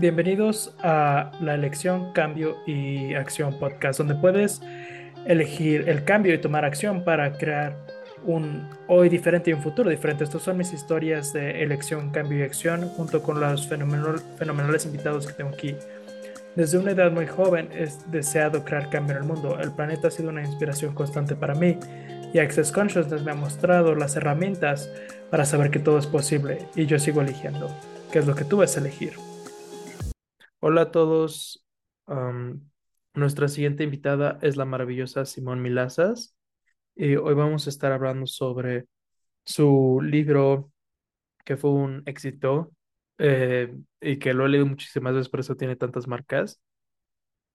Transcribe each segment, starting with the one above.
Bienvenidos a la elección, cambio y acción podcast, donde puedes elegir el cambio y tomar acción para crear un hoy diferente y un futuro diferente. Estas son mis historias de elección, cambio y acción, junto con los fenomenales invitados que tengo aquí. Desde una edad muy joven he deseado crear cambio en el mundo. El planeta ha sido una inspiración constante para mí y Access Consciousness me ha mostrado las herramientas para saber que todo es posible y yo sigo eligiendo. ¿Qué es lo que tú vas a elegir? Hola a todos. nuestra siguiente invitada es la maravillosa Simón Milazas. Y hoy vamos a estar hablando sobre su libro que fue un éxito eh, y que lo he leído muchísimas veces, por eso tiene tantas marcas.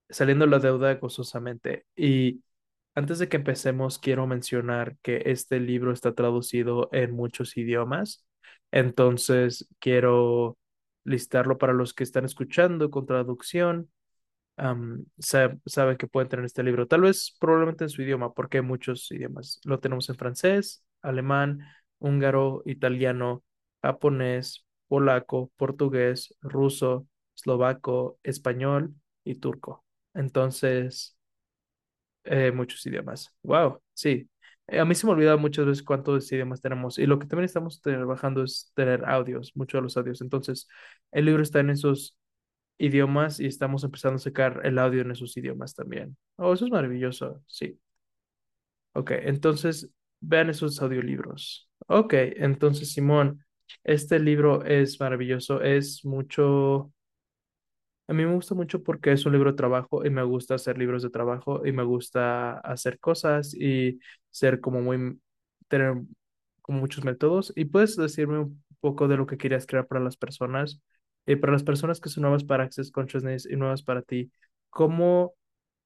Saliendo la deuda gozosamente. Y antes de que empecemos, quiero mencionar que este libro está traducido en muchos idiomas. Entonces, quiero listarlo para los que están escuchando con traducción. saben que pueden tener este libro, tal vez probablemente en su idioma, porque hay muchos idiomas. Lo tenemos en francés, alemán, húngaro, italiano, japonés, polaco, portugués, ruso, eslovaco, español y turco. Entonces, eh, muchos idiomas. Wow, sí. Eh, a mí se me olvida muchas veces cuántos idiomas tenemos y lo que también estamos trabajando es tener audios, muchos de los audios. Entonces, el libro está en esos idiomas y estamos empezando a sacar el audio en esos idiomas también. Oh, eso es maravilloso, sí. Ok, entonces vean esos audiolibros. Ok, entonces Simón, este libro es maravilloso, es mucho a mí me gusta mucho porque es un libro de trabajo y me gusta hacer libros de trabajo y me gusta hacer cosas y ser como muy, tener como muchos métodos. Y puedes decirme un poco de lo que querías crear para las personas y para las personas que son nuevas para Access Consciousness y nuevas para ti, ¿cómo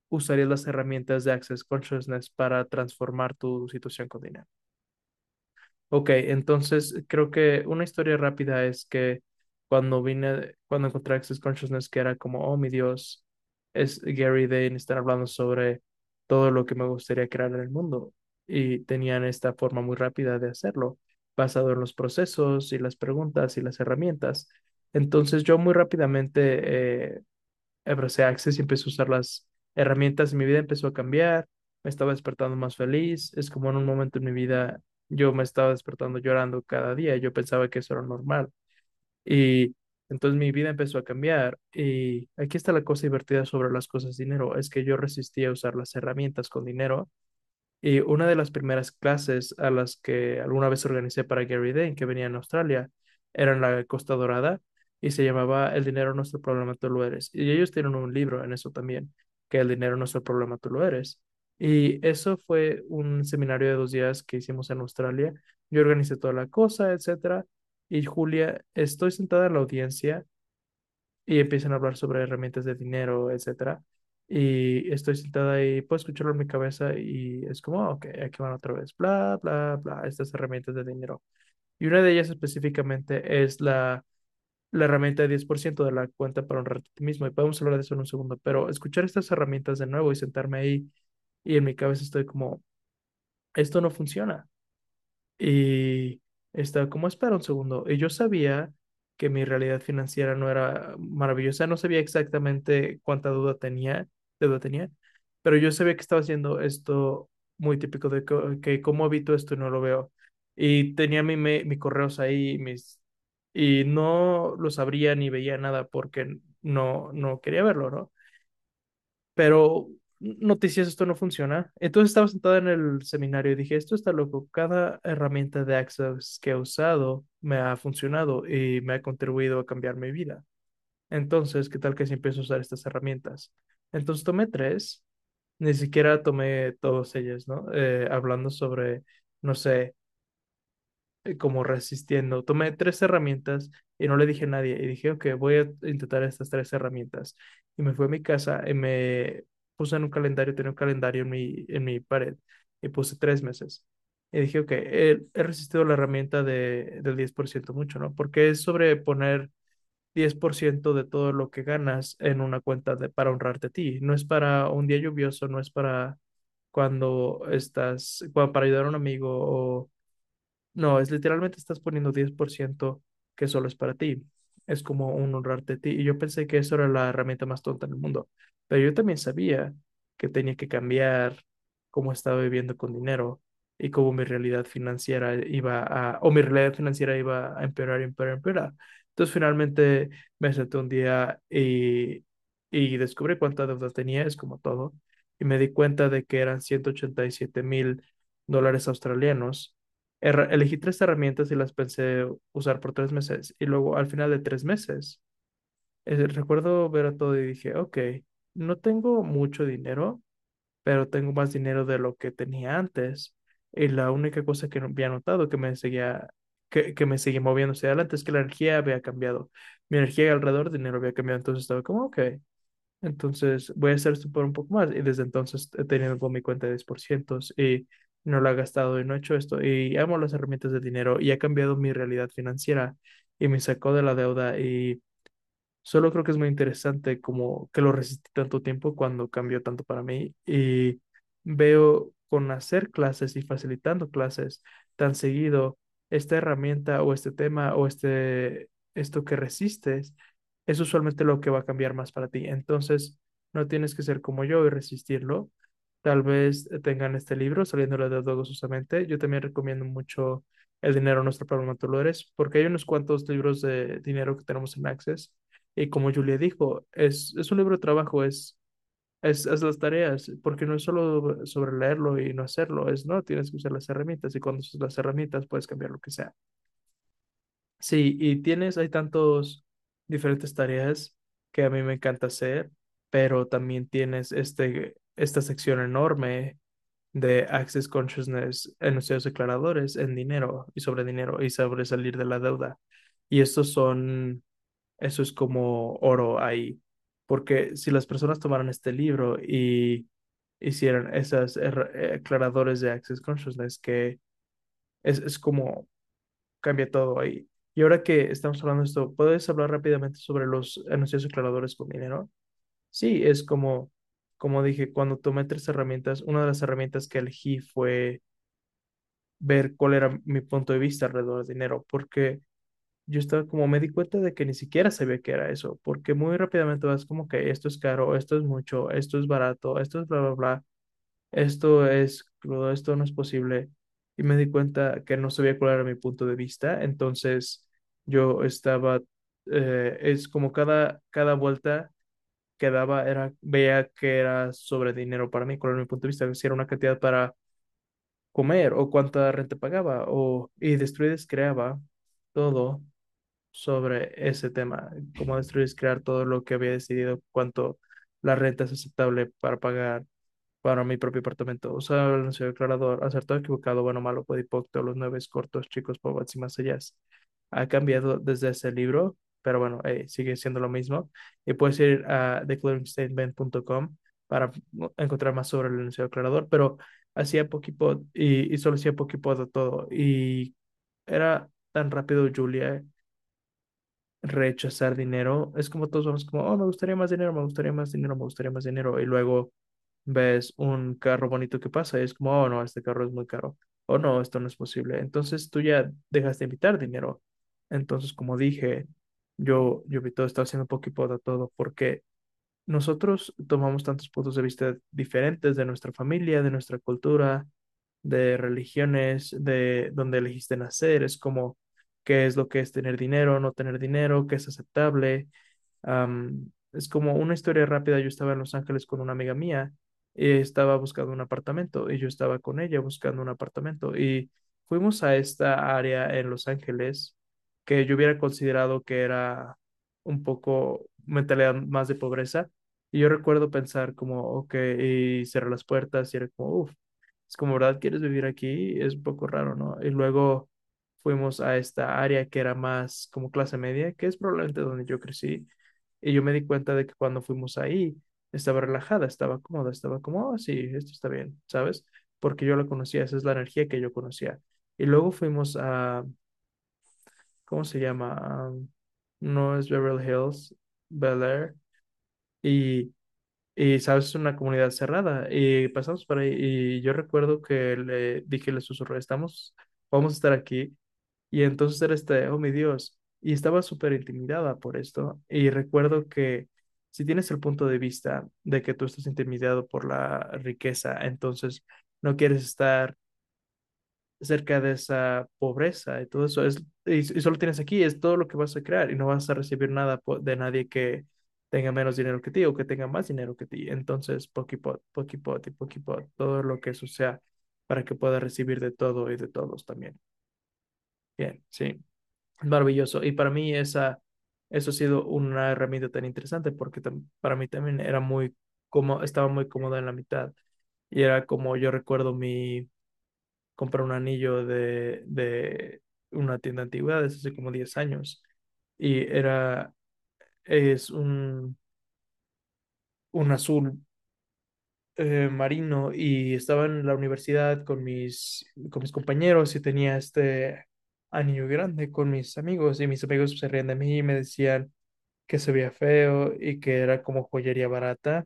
usarías las herramientas de Access Consciousness para transformar tu situación con dinero? Ok, entonces creo que una historia rápida es que cuando vine, cuando encontré Access Consciousness, que era como, oh mi Dios, es Gary Dane, están hablando sobre todo lo que me gustaría crear en el mundo. Y tenían esta forma muy rápida de hacerlo, basado en los procesos y las preguntas y las herramientas. Entonces yo muy rápidamente eh, abracé Access y empecé a usar las herramientas mi vida empezó a cambiar, me estaba despertando más feliz, es como en un momento en mi vida yo me estaba despertando llorando cada día, yo pensaba que eso era normal y entonces mi vida empezó a cambiar. Y aquí está la cosa divertida sobre las cosas dinero, es que yo resistía a usar las herramientas con dinero. Y una de las primeras clases a las que alguna vez organicé para Gary Dane, que venía en Australia, era en la Costa Dorada y se llamaba El dinero nuestro problema, tú lo eres. Y ellos tienen un libro en eso también, que El dinero nuestro problema, tú lo eres. Y eso fue un seminario de dos días que hicimos en Australia. Yo organicé toda la cosa, etcétera. Y Julia, estoy sentada en la audiencia y empiezan a hablar sobre herramientas de dinero, etcétera. Y estoy sentada ahí, puedo escucharlo en mi cabeza y es como, ah, ok, aquí van otra vez, bla, bla, bla, estas herramientas de dinero. Y una de ellas específicamente es la, la herramienta de 10% de la cuenta para honrarte a ti mismo. Y podemos hablar de eso en un segundo, pero escuchar estas herramientas de nuevo y sentarme ahí y en mi cabeza estoy como, esto no funciona. Y estaba como, espera un segundo. Y yo sabía que mi realidad financiera no era maravillosa, no sabía exactamente cuánta duda tenía, deuda tenía, pero yo sabía que estaba haciendo esto muy típico de que, que cómo evito esto y no lo veo. Y tenía mi, mi, correos ahí mis, y no los abría ni veía nada porque no, no quería verlo, ¿no? Pero noticias, esto no funciona. Entonces estaba sentada en el seminario y dije, esto está loco. Cada herramienta de Access que he usado me ha funcionado y me ha contribuido a cambiar mi vida. Entonces, ¿qué tal que si empiezo a usar estas herramientas? Entonces tomé tres, ni siquiera tomé todas ellas, ¿no? Eh, hablando sobre, no sé, eh, como resistiendo. Tomé tres herramientas y no le dije a nadie. Y dije, ok, voy a intentar estas tres herramientas. Y me fui a mi casa y me puse en un calendario, tenía un calendario en mi, en mi pared y puse tres meses. Y dije, ok, he, resistido la herramienta de, del 10% mucho, ¿no? Porque es sobre poner 10% de todo lo que ganas en una cuenta de, para honrarte a ti. No es para un día lluvioso, no es para cuando estás, para ayudar a un amigo o... No, es literalmente estás poniendo 10% que solo es para ti. Es como un honrarte a ti. Y yo pensé que eso era la herramienta más tonta en el mundo. Pero yo también sabía que tenía que cambiar cómo estaba viviendo con dinero y cómo mi realidad financiera iba a, o mi realidad financiera iba a empeorar, empeorar, empeorar. Entonces finalmente me senté un día y, y descubrí cuánta deuda tenía, es como todo, y me di cuenta de que eran ciento ochenta y siete mil dólares australianos. Elegí tres herramientas y las pensé usar por tres meses. Y luego al final de tres meses, eh, recuerdo ver a todo y dije, ok, no tengo mucho dinero, pero tengo más dinero de lo que tenía antes. Y la única cosa que había notado que me seguía, que, que me seguía moviendo hacia adelante es que la energía había cambiado. Mi energía alrededor del dinero había cambiado. Entonces estaba como, ok, entonces voy a hacer esto por un poco más. Y desde entonces he tenido mi cuenta de 10% y no la he gastado y no he hecho esto. Y amo las herramientas de dinero y ha cambiado mi realidad financiera y me sacó de la deuda y Solo creo que es muy interesante como que lo resistí tanto tiempo cuando cambió tanto para mí y veo con hacer clases y facilitando clases tan seguido esta herramienta o este tema o este esto que resistes es usualmente lo que va a cambiar más para ti. Entonces, no tienes que ser como yo y resistirlo. Tal vez tengan este libro, Saliendo de Deuda gozosamente. Yo también recomiendo mucho El dinero, nuestro problema, tú lo eres, porque hay unos cuantos libros de dinero que tenemos en Access y como Julia dijo, es, es un libro de trabajo, es, es, es las tareas, porque no es solo sobre leerlo y no hacerlo, es no, tienes que usar las herramientas y cuando usas las herramientas puedes cambiar lo que sea. Sí, y tienes, hay tantos diferentes tareas que a mí me encanta hacer, pero también tienes este, esta sección enorme de Access Consciousness, enunciados declaradores en dinero y sobre dinero y sobre salir de la deuda. Y estos son eso es como oro ahí, porque si las personas tomaran este libro y hicieran esas erra- eh, de Access Consciousness, que es, es como cambia todo ahí. Y ahora que estamos hablando de esto, ¿puedes hablar rápidamente sobre los anuncios aclaradores con dinero? Sí, es como, como dije, cuando tomé tres herramientas, una de las herramientas que elegí fue ver cuál era mi punto de vista alrededor del dinero, porque yo estaba como, me di cuenta de que ni siquiera sabía qué era eso, porque muy rápidamente vas como que esto es caro, esto es mucho, esto es barato, esto es bla, bla, bla, esto es crudo, esto no es posible. Y me di cuenta que no sabía cuál era mi punto de vista, entonces yo estaba, eh, es como cada, cada vuelta que daba, era, veía que era sobre dinero para mí, era mi punto de vista, si era una cantidad para comer o cuánta renta pagaba, o, y Destruides creaba todo sobre ese tema, cómo destruir es crear todo lo que había decidido, cuánto la renta es aceptable para pagar para mi propio apartamento. Usar el anuncio declarador, acertado, equivocado, bueno, malo, hipócrita, los nueve cortos, chicos, pobres y más allá. Ha cambiado desde ese libro, pero bueno, eh, sigue siendo lo mismo. Y puedes ir a declaringstatement.com para encontrar más sobre el anuncio declarador, pero hacía poquito y, y solo hacía poquito de todo. Y era tan rápido, Julia, rechazar dinero. Es como todos vamos como, oh, me gustaría más dinero, me gustaría más dinero, me gustaría más dinero. Y luego ves un carro bonito que pasa y es como, oh, no, este carro es muy caro. Oh, no, esto no es posible. Entonces tú ya dejas de invitar dinero. Entonces, como dije, yo, yo vi todo, estaba haciendo de todo porque nosotros tomamos tantos puntos de vista diferentes de nuestra familia, de nuestra cultura, de religiones, de donde elegiste nacer. Es como qué es lo que es tener dinero, no tener dinero, qué es aceptable. Es como una historia rápida. Yo estaba en Los Ángeles con una amiga mía y estaba buscando un apartamento y yo estaba con ella buscando un apartamento y fuimos a esta área en Los Ángeles que yo hubiera considerado que era un poco mentalidad más de pobreza. Y yo recuerdo pensar como, ok, y cerrar las puertas y era como, uff, es como, ¿verdad? ¿Quieres vivir aquí? Es un poco raro, ¿no? Y luego fuimos a esta área que era más como clase media, que es probablemente donde yo crecí. Y yo me di cuenta de que cuando fuimos ahí, estaba relajada, estaba cómoda, estaba como, oh, sí, esto está bien, ¿sabes? Porque yo la conocía, esa es la energía que yo conocía. Y luego fuimos a, ¿cómo se llama? Um, no es Beverly Hills, Bel Air. Y, y, ¿sabes? Es una comunidad cerrada. Y pasamos por ahí. Y yo recuerdo que le dije, le susurré, estamos, vamos a estar aquí. Y entonces era este, oh mi Dios, y estaba súper intimidada por esto. Y recuerdo que si tienes el punto de vista de que tú estás intimidado por la riqueza, entonces no quieres estar cerca de esa pobreza y todo eso es y, solo tienes aquí es todo lo que vas a crear y no vas a recibir nada de nadie que tenga menos dinero que ti o que tenga más dinero que ti. Entonces, poquipot, poquipot y poquipot, todo lo que eso sea para que puedas recibir de todo y de todos también. Bien, sí, maravilloso. Y para mí esa eso ha sido una herramienta tan interesante porque para mí también era muy como estaba muy cómoda en la mitad y era como yo recuerdo mi compré un anillo de, de una tienda de antigüedades hace como 10 años y era, es un, un azul eh, marino y estaba en la universidad con mis, con mis compañeros y tenía este anillo grande con mis amigos y mis amigos se reían de mí y me decían que se veía feo y que era como joyería barata.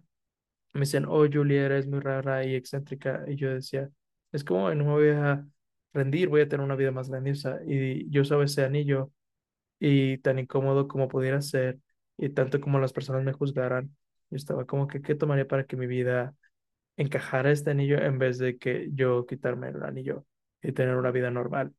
Me decían, oh, Julia, eres muy rara y excéntrica. Y yo decía, es como, no me voy a rendir, voy a tener una vida más grandiosa. Y yo usaba ese anillo y tan incómodo como pudiera ser, y tanto como las personas me juzgaran, yo estaba como que, ¿qué tomaría para que mi vida encajara este anillo en vez de que yo quitarme el anillo y tener una vida normal?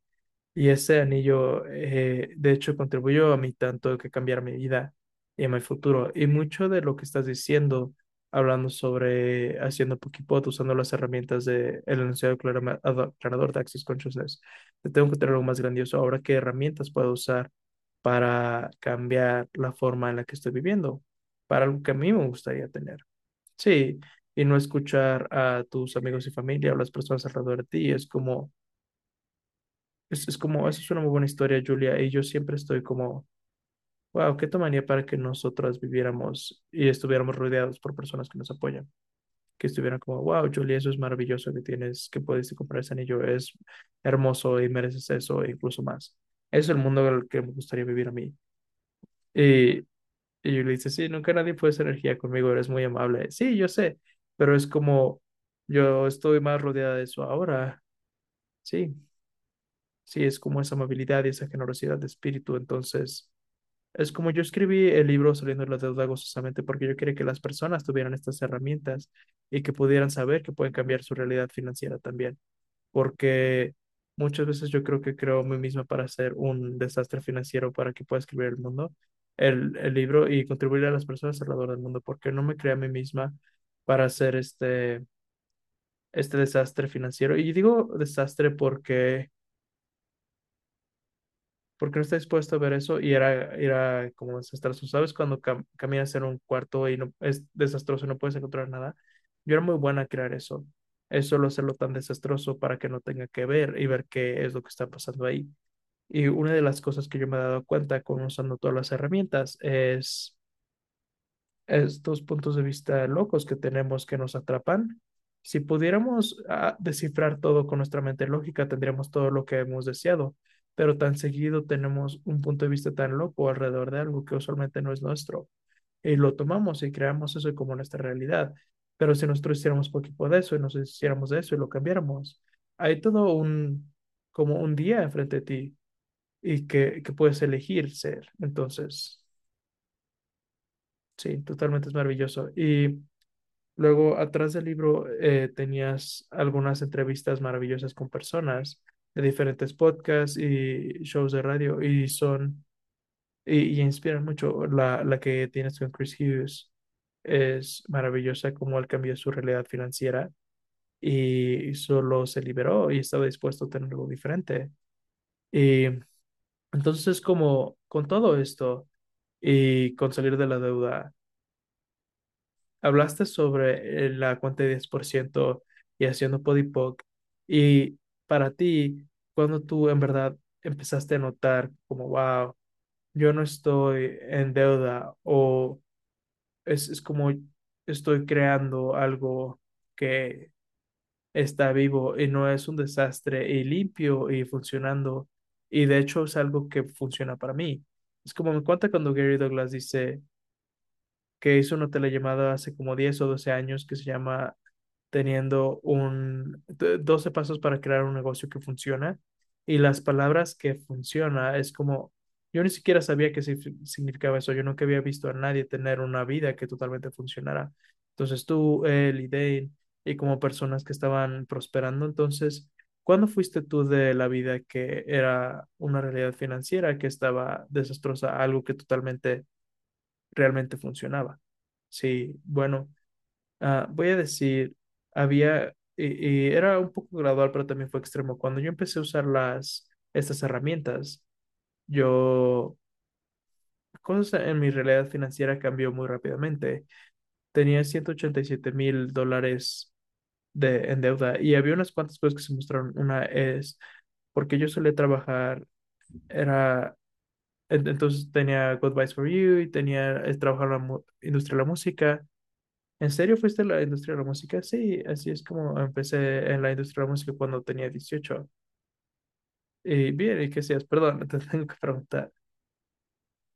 Y ese anillo, eh, de hecho, contribuyó a mí tanto que cambiar mi vida y a mi futuro. Y mucho de lo que estás diciendo, hablando sobre haciendo Pokipot, usando las herramientas del enunciado aclarama- ad- aclarador de Access Consciousness, te tengo que tener algo más grandioso. Ahora, ¿qué herramientas puedo usar para cambiar la forma en la que estoy viviendo? Para algo que a mí me gustaría tener. Sí, y no escuchar a tus amigos y familia o las personas alrededor de ti. Es como es, es como, esa es una muy buena historia, Julia, y yo siempre estoy como, wow, ¿qué tomaría para que nosotras viviéramos y estuviéramos rodeados por personas que nos apoyan? Que estuvieran como, wow, Julia, eso es maravilloso que tienes, que puedes comprar ese anillo, es hermoso y mereces eso e incluso más. Es el mundo en el que me gustaría vivir a mí. Y, y yo le dice, sí, nunca nadie esa energía conmigo, eres muy amable. Sí, yo sé, pero es como, yo estoy más rodeada de eso ahora. Sí, sí, es como esa amabilidad y esa generosidad de espíritu. Entonces, Es como yo escribí el libro Saliendo de la Deuda gozosamente porque yo quería que las personas tuvieran estas herramientas y que pudieran saber que pueden cambiar su realidad financiera también. Porque muchas veces yo creo que creo a mí misma para ser un desastre financiero para que pueda escribir el mundo, el, el libro y contribuir a las personas alrededor del mundo, porque no me creé a mí misma para hacer este, este desastre financiero. Y digo desastre porque porque no está dispuesto a ver eso y era, era como desastroso. ¿Sabes? Cuando cam- caminas en un cuarto y no, es desastroso no puedes encontrar nada. Yo era muy buena a crear eso. Es solo hacerlo tan desastroso para que no tenga que ver y ver qué es lo que está pasando ahí. Y una de las cosas que yo me he dado cuenta con usando todas las herramientas es estos puntos de vista locos que tenemos que nos atrapan. Si pudiéramos ah, descifrar todo con nuestra mente lógica, tendríamos todo lo que hemos deseado, pero tan seguido tenemos un punto de vista tan loco alrededor de algo que usualmente no es nuestro y lo tomamos y creamos eso como nuestra realidad. Pero si nosotros hiciéramos poquito de eso y nos hiciéramos de eso y lo cambiáramos, hay todo un, como un día enfrente de ti y que, que puedes elegir ser. Entonces, sí, totalmente es maravilloso. Y Luego, atrás del libro, eh, tenías algunas entrevistas maravillosas con personas de diferentes podcasts y shows de radio y son, y, y inspiran mucho. La, la que tienes con Chris Hughes es maravillosa, como él cambió su realidad financiera y solo se liberó y estaba dispuesto a tener algo diferente. Y entonces, como con todo esto y con salir de la deuda Hablaste sobre eh, la cuenta de 10% y haciendo podipoc y para ti, cuando tú en verdad empezaste a notar como, wow, yo no estoy en deuda o es, es como estoy creando algo que está vivo y no es un desastre y limpio y funcionando y de hecho es algo que funciona para mí. Es como me cuenta cuando Gary Douglas dice que hizo una telellamada hace como 10 o 12 años que se llama Teniendo un d- 12 pasos para crear un negocio que funciona. Y las palabras que funciona es como Yo ni siquiera sabía sig- significaba eso. Yo nunca había visto a nadie tener una vida que totalmente funcionara. Entonces tú, él y Dane, y como personas que estaban prosperando, entonces, ¿cuándo fuiste tú de la vida que era una realidad financiera que estaba desastrosa algo que totalmente, realmente funcionaba? Sí, bueno. Ah, voy a decir, había, y, y era un poco gradual, pero también fue extremo. Cuando yo empecé a usar las, estas herramientas, yo, cosas en mi realidad financiera cambió muy rápidamente. Tenía ciento ochenta y siete mil dólares de, en deuda y había unas cuantas cosas que se mostraron. Una es porque yo solía trabajar, era, en- entonces tenía Goodbyes for You y tenía, eh, trabajaba en la industria de la música. ¿En serio fuiste a la industria de la música? Sí, así es como empecé en la industria de la música cuando tenía 18. Y bien, ¿y qué hacías? Perdón, te tengo que preguntar.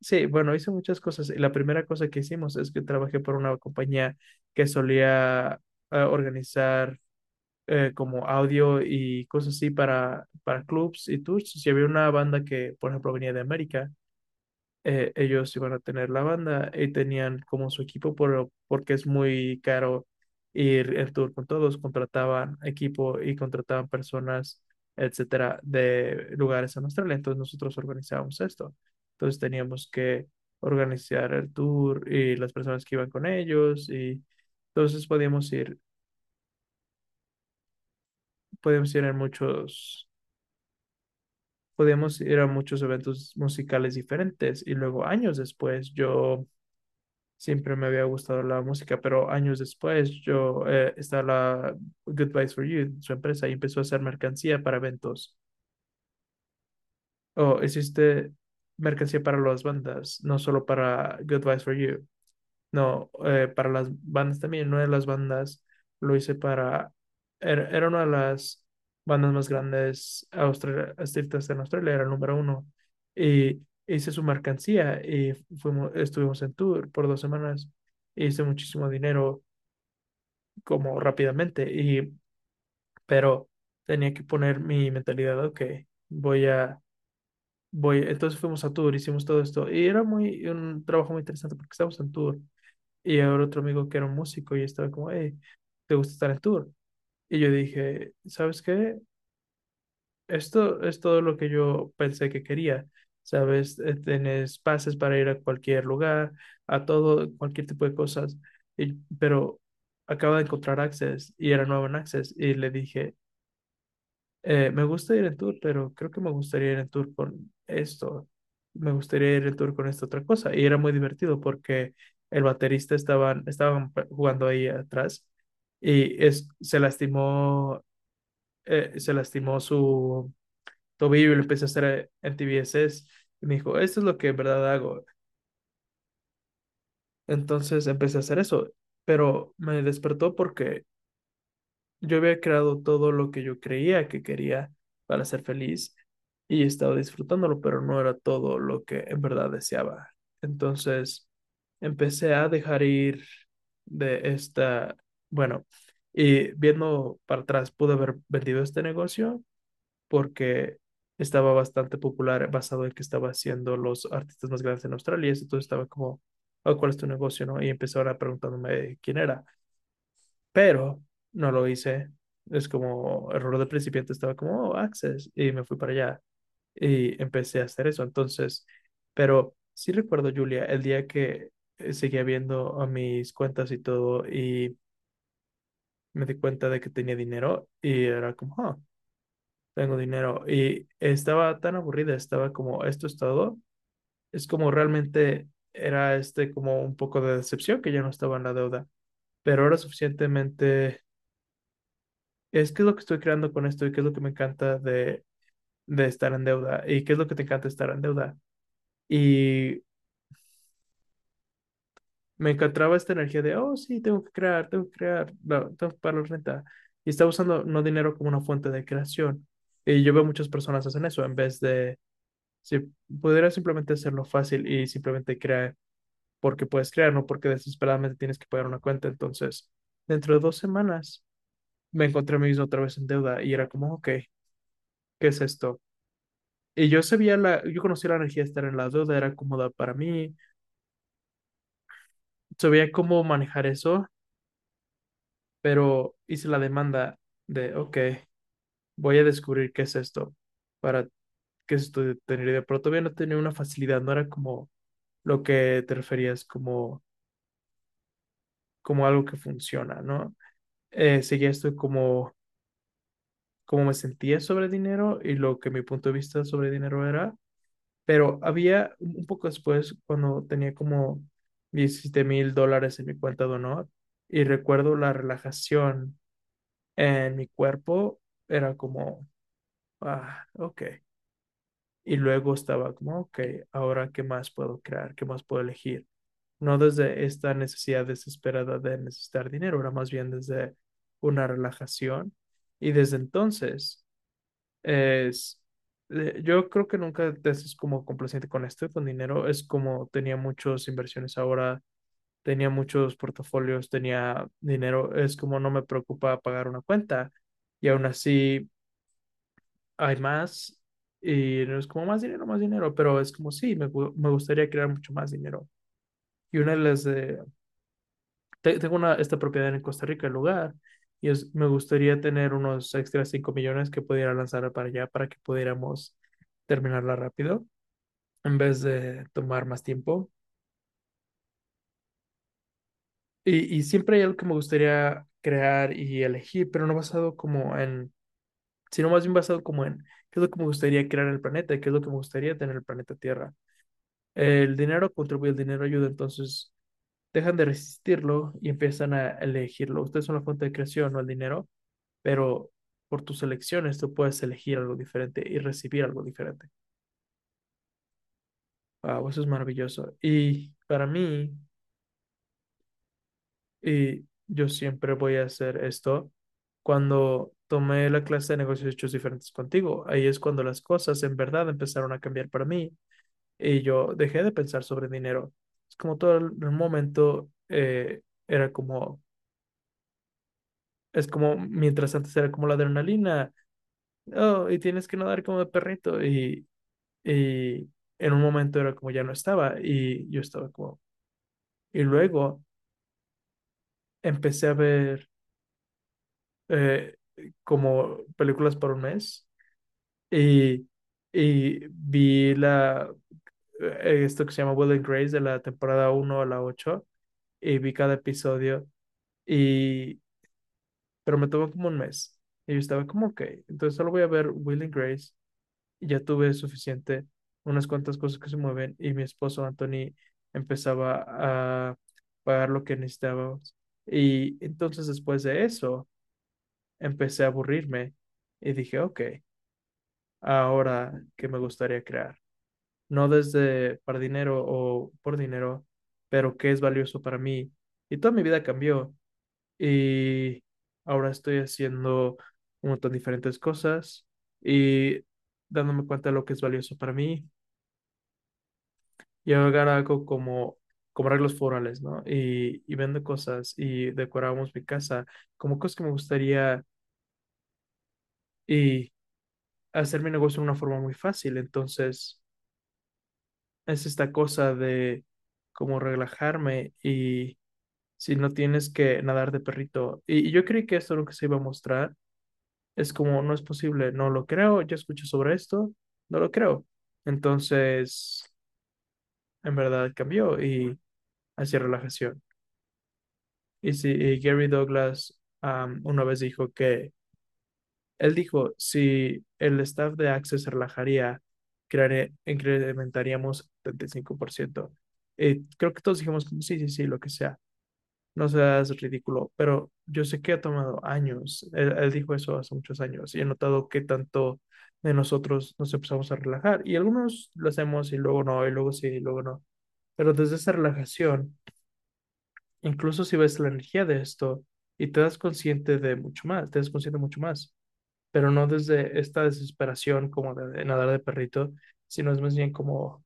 Sí, bueno, hice muchas cosas. Y la primera cosa que hicimos es que trabajé por una compañía que solía eh, organizar eh, como audio y cosas así para, para clubs y tours. Si había una banda que, por ejemplo, venía de América eh, ellos iban a tener la banda y tenían como su equipo por, porque es muy caro ir el tour con todos, contrataban equipo y contrataban personas, etcétera, de lugares en Australia. Entonces nosotros organizábamos esto. Entonces teníamos que organizar el tour y las personas que iban con ellos y entonces podíamos ir, podíamos ir en muchos, podíamos ir a muchos eventos musicales diferentes y luego años después yo Siempre me había gustado la música, pero años después yo eh, estaba la Goodbyes for You, su empresa, y empezó a hacer mercancía para eventos. O hiciste mercancía para las bandas, no solo para Goodbyes for You. No, eh, para las bandas también. Una de las bandas lo hice para. Era, era una de las bandas más grandes austra- estrictas en Australia, era el número uno. Y hice su mercancía y fuimos, estuvimos en tour por dos semanas. Hice muchísimo dinero como rápidamente. Y, pero tenía que poner mi mentalidad, ok, voy a. Voy, entonces fuimos a tour, hicimos todo esto y era muy un trabajo muy interesante porque estábamos en tour y ahora otro amigo que era un músico y estaba como, hey, ¿te gusta estar en tour? Y yo dije, ¿sabes qué? Esto es todo lo que yo pensé que quería. ¿Sabes? Eh, Tienes pases para ir a cualquier lugar, a todo, cualquier tipo de cosas. Y- pero acabo de encontrar Access y era nuevo en Access y le dije, Eh, me gusta ir en tour, pero creo que me gustaría ir en tour con esto. Me gustaría ir en tour con esta otra cosa. Y era muy divertido porque el baterista estaban, estaban jugando ahí atrás y es, se lastimó, eh, se lastimó su tobillo y lo empecé a hacer en TBSS. Y me dijo, esto es lo que en verdad hago. Entonces empecé a hacer eso, pero me despertó porque Yo había creado todo lo que yo creía que quería para ser feliz y estaba disfrutándolo, pero no era todo lo que en verdad deseaba. Entonces empecé a dejar ir de esta, bueno, y viendo para atrás, pude haber vendido este negocio porque estaba bastante popular basado en que estaba haciendo los artistas más grandes en Australia. y Entonces estaba como, "Oh, ¿cuál es tu negocio? ¿no? Y empezaron a preguntándome quién era pero no lo hice. Es como error de principiante, estaba como, oh, Access, y me fui para allá y empecé a hacer eso. Entonces, pero sí recuerdo, Julia, el día que eh, seguía viendo a mis cuentas y todo y me di cuenta de que tenía dinero y era como, ah, tengo dinero. Y estaba tan aburrida, estaba como, esto es todo. Es como realmente era este como un poco de decepción que ya no estaba en la deuda, pero era suficientemente es qué es lo que estoy creando con esto y qué es lo que me encanta de, de estar en deuda y qué es lo que te encanta estar en deuda. Y me encontraba esta energía de, oh, sí, tengo que crear, tengo que crear, no, tengo que pagar la renta. Y estaba usando no dinero como una fuente de creación. Y yo veo muchas personas hacen eso en vez de, si pudiera simplemente hacerlo fácil y simplemente crear porque puedes crear, no porque desesperadamente tienes que pagar una cuenta. Entonces, dentro de dos semanas me encontré a mí mismo otra vez en deuda y era como, ok, ¿qué es esto? Y yo sabía la, yo conocía la energía de estar en la deuda, era cómoda para mí, sabía cómo manejar eso, pero hice la demanda de, ok, voy a descubrir qué es esto, para qué es esto de tener idea, pero todavía no tenía una facilidad, no era como lo que te referías, como, como algo que funciona, ¿no? Eh, seguía esto como, me sentía sobre dinero y lo que mi punto de vista sobre dinero era. Pero había un poco después, cuando tenía como diecisiete mil dólares en mi cuenta de honor, y recuerdo la relajación en mi cuerpo, era como, ah, ok. Y luego estaba como, ok, ahora qué más puedo crear, qué más puedo elegir. No desde esta necesidad desesperada de necesitar dinero, era más bien desde una relajación. Y desde entonces es, yo creo que nunca te haces como complaciente con esto, con dinero. Es como tenía muchas inversiones ahora, tenía muchos portafolios, tenía dinero. Es como no me preocupa pagar una cuenta y aún así hay más y no es como más dinero, más dinero, pero es como sí, me, me gustaría crear mucho más dinero. Y una de las de, te- tengo una, esta propiedad en Costa Rica, el lugar. Y es, me gustaría tener unos extra 5 millones que pudiera lanzar para allá para que pudiéramos terminarla rápido. en vez de tomar más tiempo. Y, y siempre hay algo que me gustaría crear y elegir, pero no basado como en, sino más bien basado como en qué es lo que me gustaría crear en el planeta, qué es lo que me gustaría tener el planeta Tierra. El dinero contribuye, el dinero ayuda, entonces dejan de resistirlo y empiezan a elegirlo. Ustedes son la fuente de creación, no el dinero, pero por tus elecciones tú puedes elegir algo diferente y recibir algo diferente. Wow, eso es maravilloso. Y para mí, Y yo siempre voy a hacer esto cuando tomé la clase de negocios hechos diferentes contigo. Ahí es cuando las cosas en verdad empezaron a cambiar para mí y yo dejé de pensar sobre dinero. Como todo el, momento eh, era como, es como mientras antes era como la adrenalina, oh, y tienes que nadar como de perrito y, y en un momento era como ya no estaba y yo estaba como, y luego empecé a ver eh, como películas por un mes y, y vi la, esto que se llama Will Grace de la temporada uno a la ocho y vi cada episodio y, pero me tomó como un mes y yo estaba como, ok, entonces solo voy a ver Will Grace y ya tuve suficiente, unas cuantas cosas que se mueven y mi esposo Anthony empezaba a pagar lo que necesitábamos y entonces después de eso empecé a aburrirme y dije, ok, ahora qué me gustaría crear. No desde para dinero o por dinero, pero qué es valioso para mí. Y toda mi vida cambió y ahora estoy haciendo un montón de diferentes cosas y dándome cuenta de lo que es valioso para mí y ahora hago como, como arreglos florales, ¿no? Y, y vendo cosas y decoramos mi casa como cosas que me gustaría y hacer mi negocio de una forma muy fácil. Entonces, es esta cosa de como relajarme y si no tienes que nadar de perrito. Y, yo creí que esto es lo que se iba a mostrar. Es como, no es posible, no lo creo, ya escucho sobre esto, no lo creo. Entonces, en verdad cambió y hacia relajación. Y si Gary Douglas una vez dijo que Él dijo, si el staff de Access relajaría, incrementaríamos 75%. Eh, creo que todos dijimos, sí, sí, sí, lo que sea. No seas ridículo, pero yo sé que ha tomado años. Él, él dijo eso hace muchos años y he notado que tanto de nosotros nos empezamos a relajar y algunos lo hacemos y luego no, y luego sí, y luego no. Pero desde esa relajación, incluso si ves la energía de esto y te das consciente de mucho más, te das consciente de mucho más pero no desde esta desesperación como de, nadar de perrito, sino es más bien como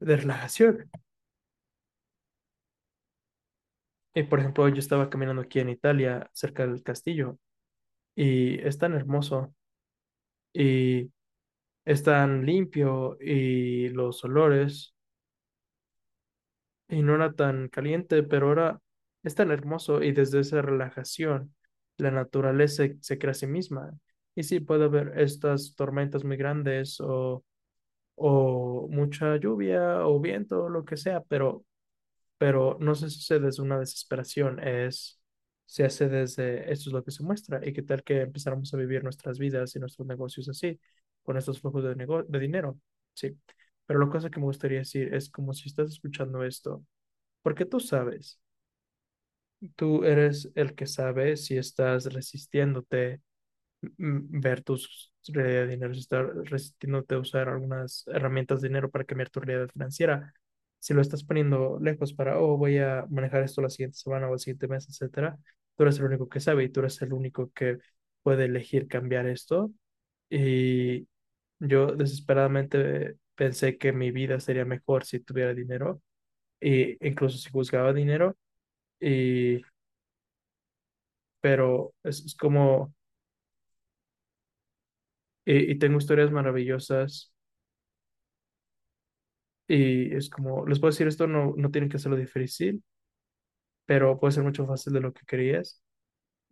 de relajación. Y por ejemplo, yo estaba caminando aquí en Italia, cerca del castillo, y es tan hermoso. Y es tan limpio y los olores, y no era tan caliente, pero ahora es tan hermoso y desde esa relajación la naturaleza se, se crea a sí misma. Y sí, puede haber estas tormentas muy grandes o, o mucha lluvia o viento o lo que sea, pero pero no se hace desde una desesperación, es, se hace desde esto es lo que se muestra y qué tal que empezáramos a vivir nuestras vidas y nuestros negocios así, con estos flujos de, de dinero, sí. Pero la cosa que me gustaría decir es como si estás escuchando esto, porque tú sabes, tú eres el que sabe si estás resistiéndote ver tus realidad de dinero, si estás resistiéndote a usar algunas herramientas de dinero para cambiar tu realidad financiera. Si lo estás poniendo lejos para, oh, voy a manejar esto la siguiente semana o el siguiente mes, etcétera, tú eres el único que sabe y tú eres el único que puede elegir cambiar esto. Y yo desesperadamente pensé que mi vida sería mejor si tuviera dinero, e incluso si juzgaba dinero, y, pero es como, y, y tengo historias maravillosas Y es como, les puedo decir esto, no, no tienen que hacerlo difícil, pero puede ser mucho fácil de lo que querías.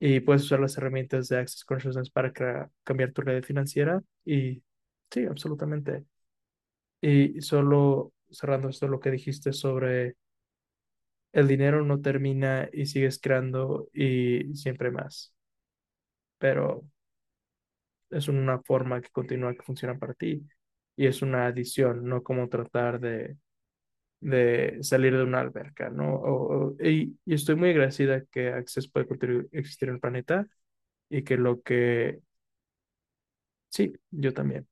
Y puedes usar las herramientas de Access Consciousness para crea- cambiar tu red financiera. Y sí, absolutamente. Y solo cerrando esto, lo que dijiste sobre el dinero no termina y sigues creando y siempre más. Pero es una forma que continúa que funciona para ti. Y es una adición, no como tratar de de salir de una alberca, ¿no? O- y, estoy muy agradecida que Access puede existir en el planeta y que lo que... Sí, yo también.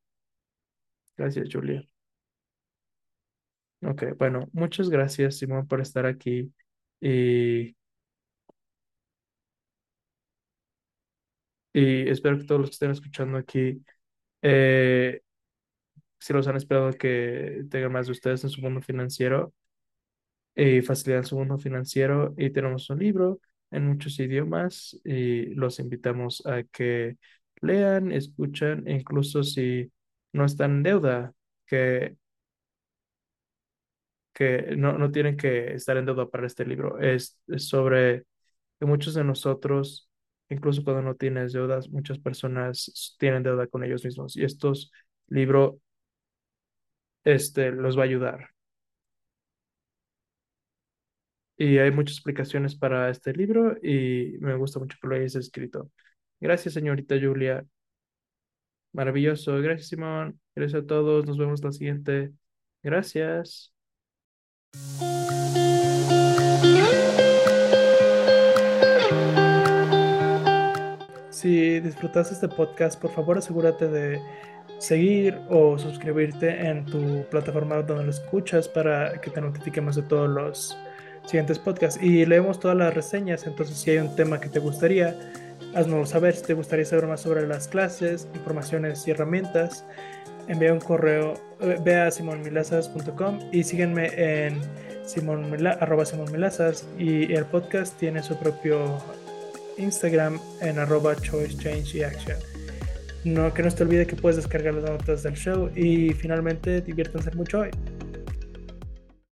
Gracias, Julia. Ok, bueno, muchas gracias, Simón, por estar aquí y, y espero que todos los que estén escuchando aquí, eh, si los han esperado que tengan más de ustedes en su mundo financiero, y facilitan su mundo financiero y tenemos un libro en muchos idiomas y los invitamos a que lean, escuchan, e incluso si no están en deuda, que, que no, no tienen que estar en deuda para este libro. Es sobre que muchos de nosotros, incluso cuando no tienes deudas, muchas personas tienen deuda con ellos mismos y estos libros este, los va a ayudar. Y hay muchas explicaciones para este libro y me gusta mucho que lo hayas escrito. Gracias, señorita Julia. Maravilloso. Gracias, Simón. Gracias a todos. Nos vemos la siguiente. Gracias. Si disfrutaste este podcast, por favor asegúrate de seguir o suscribirte en tu plataforma donde lo escuchas para que te notifiquemos de todos los siguientes podcasts. Y leemos todas las reseñas, entonces si hay un tema que te gustaría, haznoslo saber. Si te gustaría saber más sobre las clases, informaciones y herramientas, envía un correo, eh, ve a simonmilazas.com y síguenme en simonmilazas y el podcast tiene su propio Instagram en arroba choice, change y action. No, que no se te olvide que puedes descargar las notas del show y finalmente diviértanse mucho hoy.